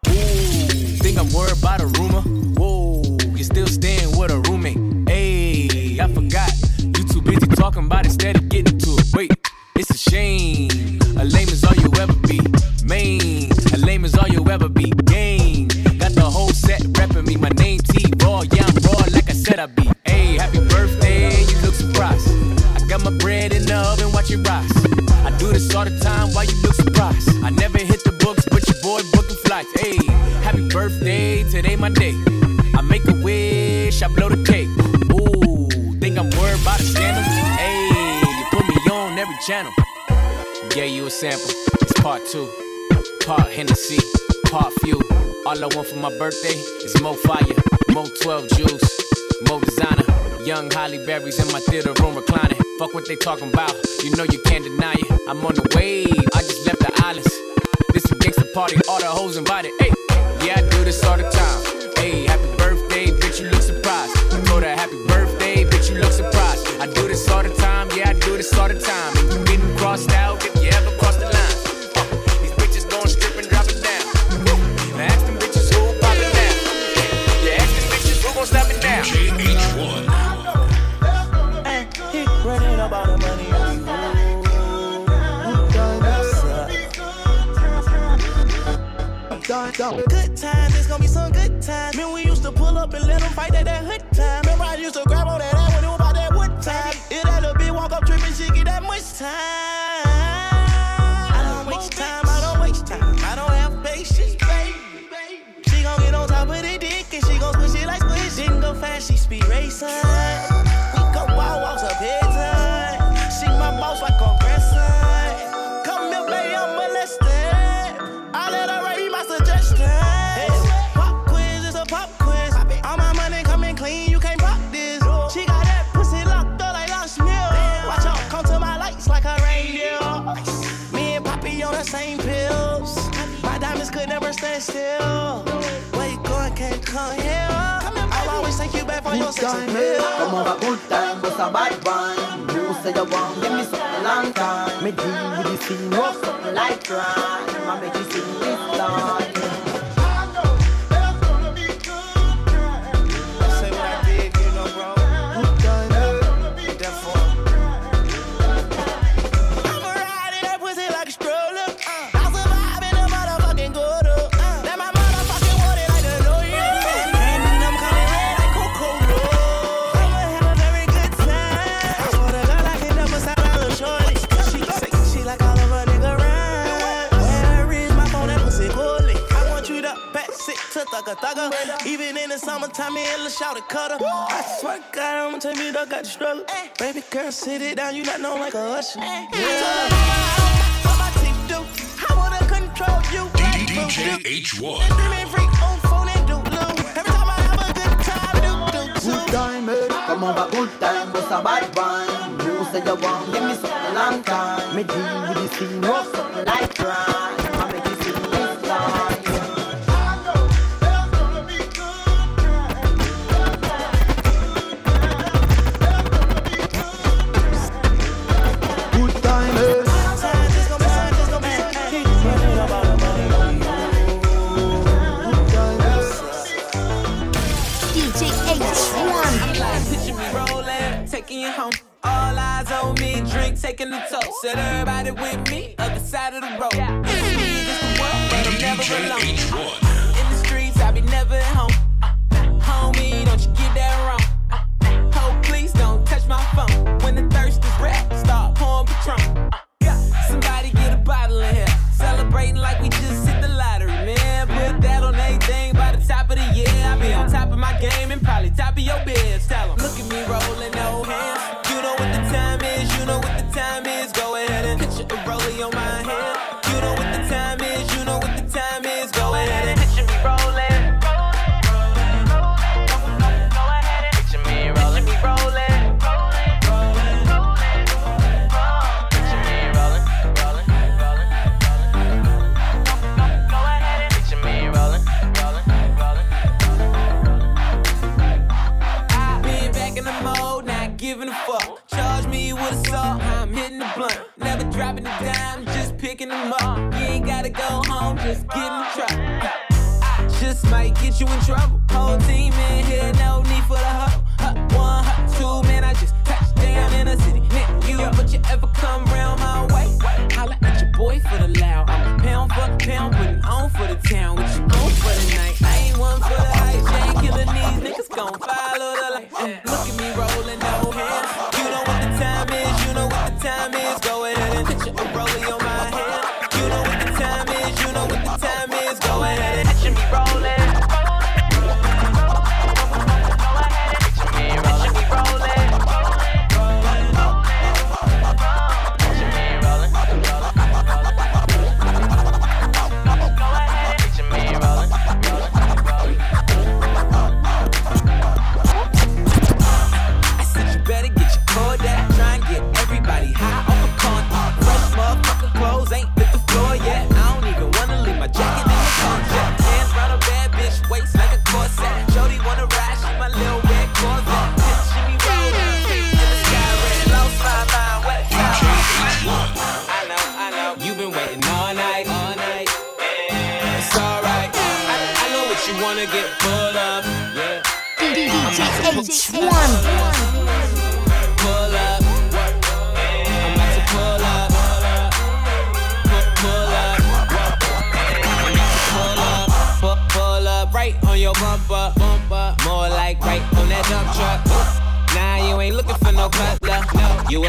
S1: Ooh, think I'm worried about a rumor? Whoa, you still staying with a roommate. Hey, I forgot. You too busy talking about it instead of getting to it. Wait, it's a shame. A lame is all you ever be. Main, a lame is all you ever be. Game, got the whole set repping me. My name T Raw, yeah, I'm raw like I said I'd be. Hey, happy birthday, you look surprised. I got my bread in the oven, watch it rise. I do this all the time, why you look surprised? I never hit birthday, today my day. I make a wish, I blow the cake. Ooh, think I'm worried about a scandal? Hey, you put me on every channel. Gave you a sample, it's part two. Part Hennessy, part few. All I want for my birthday is more fire, more 12 juice, more designer. Young Holly Berries in my theater room reclining. Fuck what they talking about, you know you can't deny it. I'm on the wave, I just left the islands. This a gangsta party, all the hoes invited. Hey, yeah, I do this all the time. Hey, happy birthday, bitch, you look surprised. I told her happy birthday, bitch, you look surprised. I do this all the time, yeah, I do this all the time.
S19: Where you going, can't come here. I'll always take you back for your sex appeal.
S18: Come on, a good time, but a bad one. You say you want, give me something long time. Me deal with the scene, something like crime. I make you sing this song.
S19: Baby girl, sit it down, you not know like a usher. Yeah. What my teeth do? I wanna control you.
S6: DJ. H1.
S19: Screaming freak on phone and do low. Every time I have a good time, do do
S18: Good time, eh? Come on, a good time, but a bad one. You say you want, give me something long time. Me deal with the scene, rough something like crime.
S17: Said everybody with me, other side of the road. It's me against the world, but I'm never alone. Picking them up. You ain't gotta go home, just get in the truck. I just might get you in trouble. Whole team in here, no need for the hoe.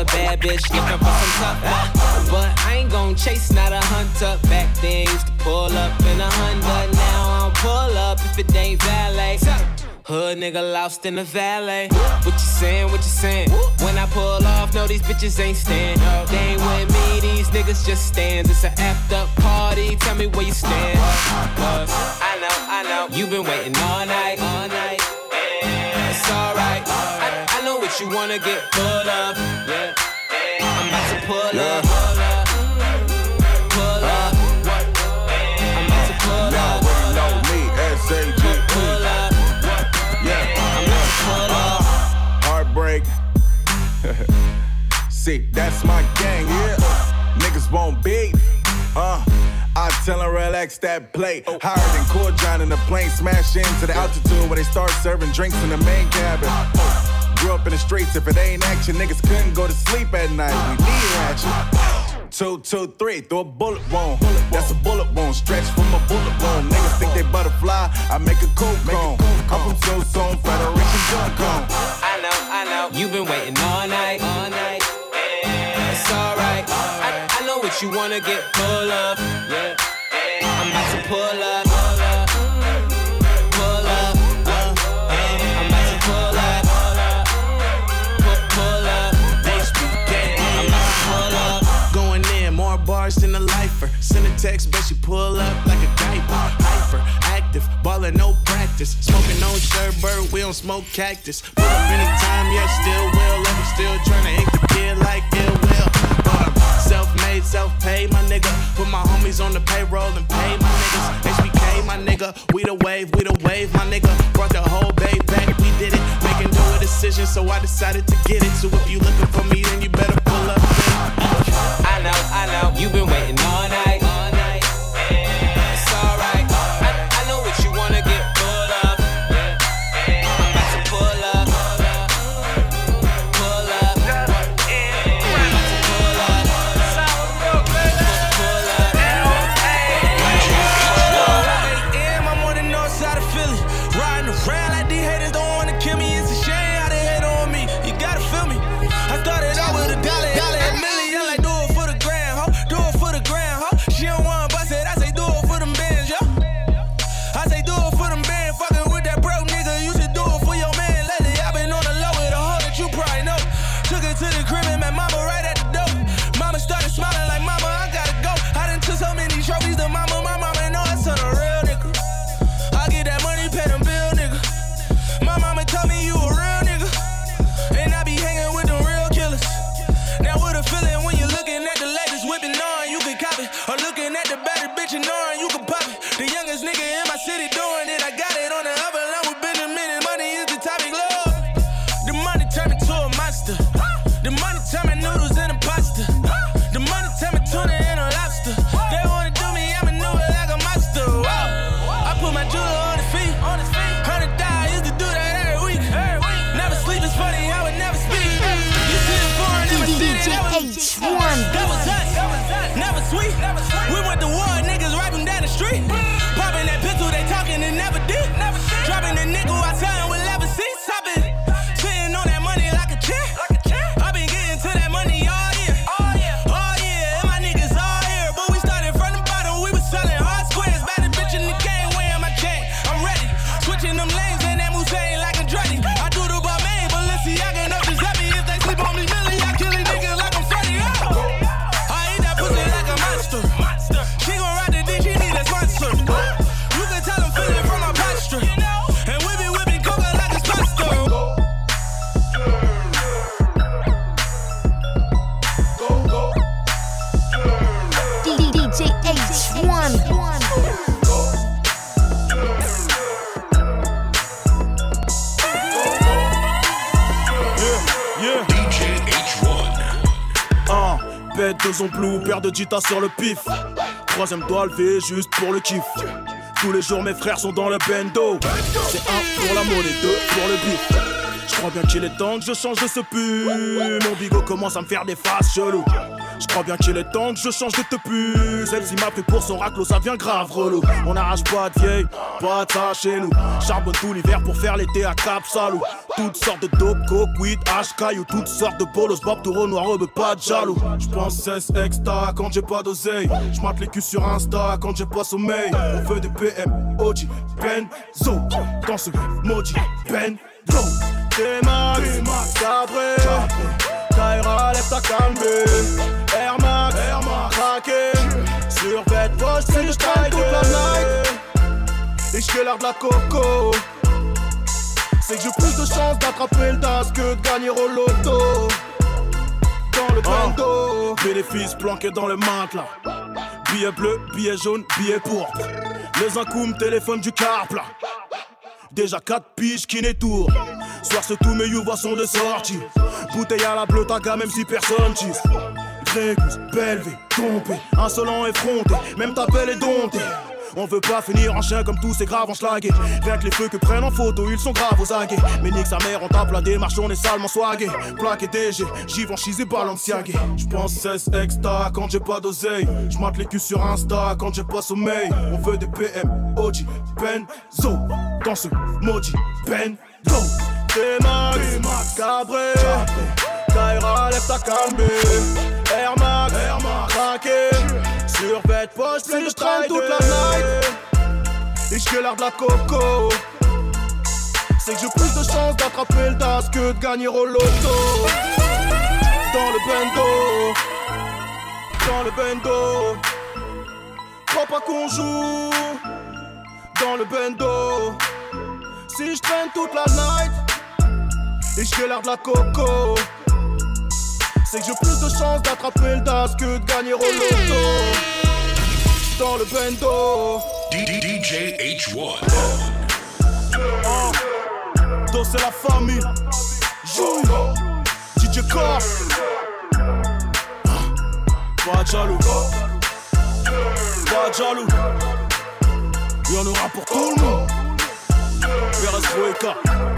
S17: Bad bitch looking for some tough love. But I ain't gon' chase, not a hunter. Back then used to pull up in a Honda. Now I don't pull up if it ain't valet. Hood nigga lost in the valet. What you saying? What you saying? When I pull off, no, these bitches ain't stand. They ain't with me, these niggas just stand. It's an after party. Tell me where you stand. I know, I know. you been waiting all night, all night. What you wanna get full of. Yeah. I'm about to pull up. Pull up. Pull up. I'm about to pull up.
S25: know me, S-A-G.
S17: Pull up.
S25: Yeah.
S17: I'm about to pull up.
S25: Heartbreak. See, that's my gang, yeah. Niggas won't beef. Uh, I tell tell 'em relax that plate. Higher than Core John in the plane, smash into the altitude where they start serving drinks in the main cabin. Grew up in the streets, if it ain't action, niggas couldn't go to sleep at night. We need action. Two, two, three, throw a bullet wound. That's a bullet wound, stretch from a bullet wound. Niggas think they butterfly, I make a cool cone. I'm from so soon, Federation Junk Cone.
S17: I know, I know. You've been waiting all night, all night. It's alright. I, I know what you wanna get full of. Yeah. I'm about to. Pull up.
S26: Send a text, bet you pull up like a diaper. Hyper, active, ballin' no practice. Smoking on sherbert, we don't smoke cactus. Pull up anytime, yeah, still will. Let me still tryna ink the kid like it will. But I'm self-made, self-paid, my nigga. Put my homies on the payroll and pay my niggas. HBK, my nigga. We the wave, we the wave, my nigga. Brought the whole bay back, we did it. Making a decision, so I decided to get it. So if you looking for me, then you better pull up.
S17: I know, I know. You've been waiting. All night.
S10: H1. That was us. Never sweet. Never
S14: sweet. Zomblou, paire de Jita sur le pif. Troisième doigt levé juste pour le kiff. Tous les jours mes frères sont dans le bendo. C'est un pour la monnaie, deux pour le bif. Je crois bien qu'il est temps que je change de ce pu. Mon bigot commence à me faire des faces cheloues. Crois bien qu'il est temps que je change de te pu. Celle-ci m'a pris pour son raclo, ça devient grave relou. On n'arrache pas de vieille, pas de chez nous. Charbonne tout l'hiver pour faire l'été à Cap Salou. Toutes sortes de dope, coke, weed, hash, caillou. Toutes sortes de bolos, bob, taureau, noir, rebeu, pas de jaloux. Je pense 16 extra quand j'ai pas d'oseille. Je mate les culs sur Insta quand j'ai pas sommeil. On veut des PM, OG, Benzo. Dans ce maudit Benzo. T-Max, Cabré, Kaira, lève ta calmée. Air Max, craqué. Sur bête, poche, c'est que je traîne toute la night. Et je l'air de la coco. C'est que j'ai plus de chances d'attraper le DAS que de gagner au loto. Dans le bando. Bénéfice planqué dans le matelas. Billet bleu, billet jaune, billet pourpre. Les incoums, téléphone du carpla. Déjà 4 piges qui tour Soir c'est tous mes youvois sont de sortie Bouteille à la bleue taga même si personne tisse Grégus, Belvé, trompé, insolent effronté Même ta belle est domptée. On veut pas finir en chien comme tous ces graves en schlagué. Rien que les feux que prennent en photo, ils sont graves aux aguets. Mais nique sa mère, on tape la démarche, on est salement swagué Plaqué DG, Givenchy et Balenciaga J'pense 16 extra quand j'ai pas d'oseille. J'mate les culs sur Insta quand j'ai pas sommeil. On veut des PM, OG, Benzo. Dans ce maudit Benzo. T-Max, Cabré Kaira, lève ta calmée Air Max, craqué Sur bête poche, plein de traîne toute la night. Et je l'air de la coco. C'est que j'ai plus de chances d'attraper le DAS que de gagner au loto. Dans le bendo. Dans le bendo. Crois pas qu'on joue Dans le bendo. Si je traîne toute la night. Et je l'air de la coco c'est que j'ai plus de chances d'attraper le DAS que de gagner au loto. Dans le bendo.
S6: DJ H1.
S14: Ah, dos c'est la famille. Joue. DJ Car. Pas de jaloux. Pas jaloux. Il y en aura pour tout le monde. VRS.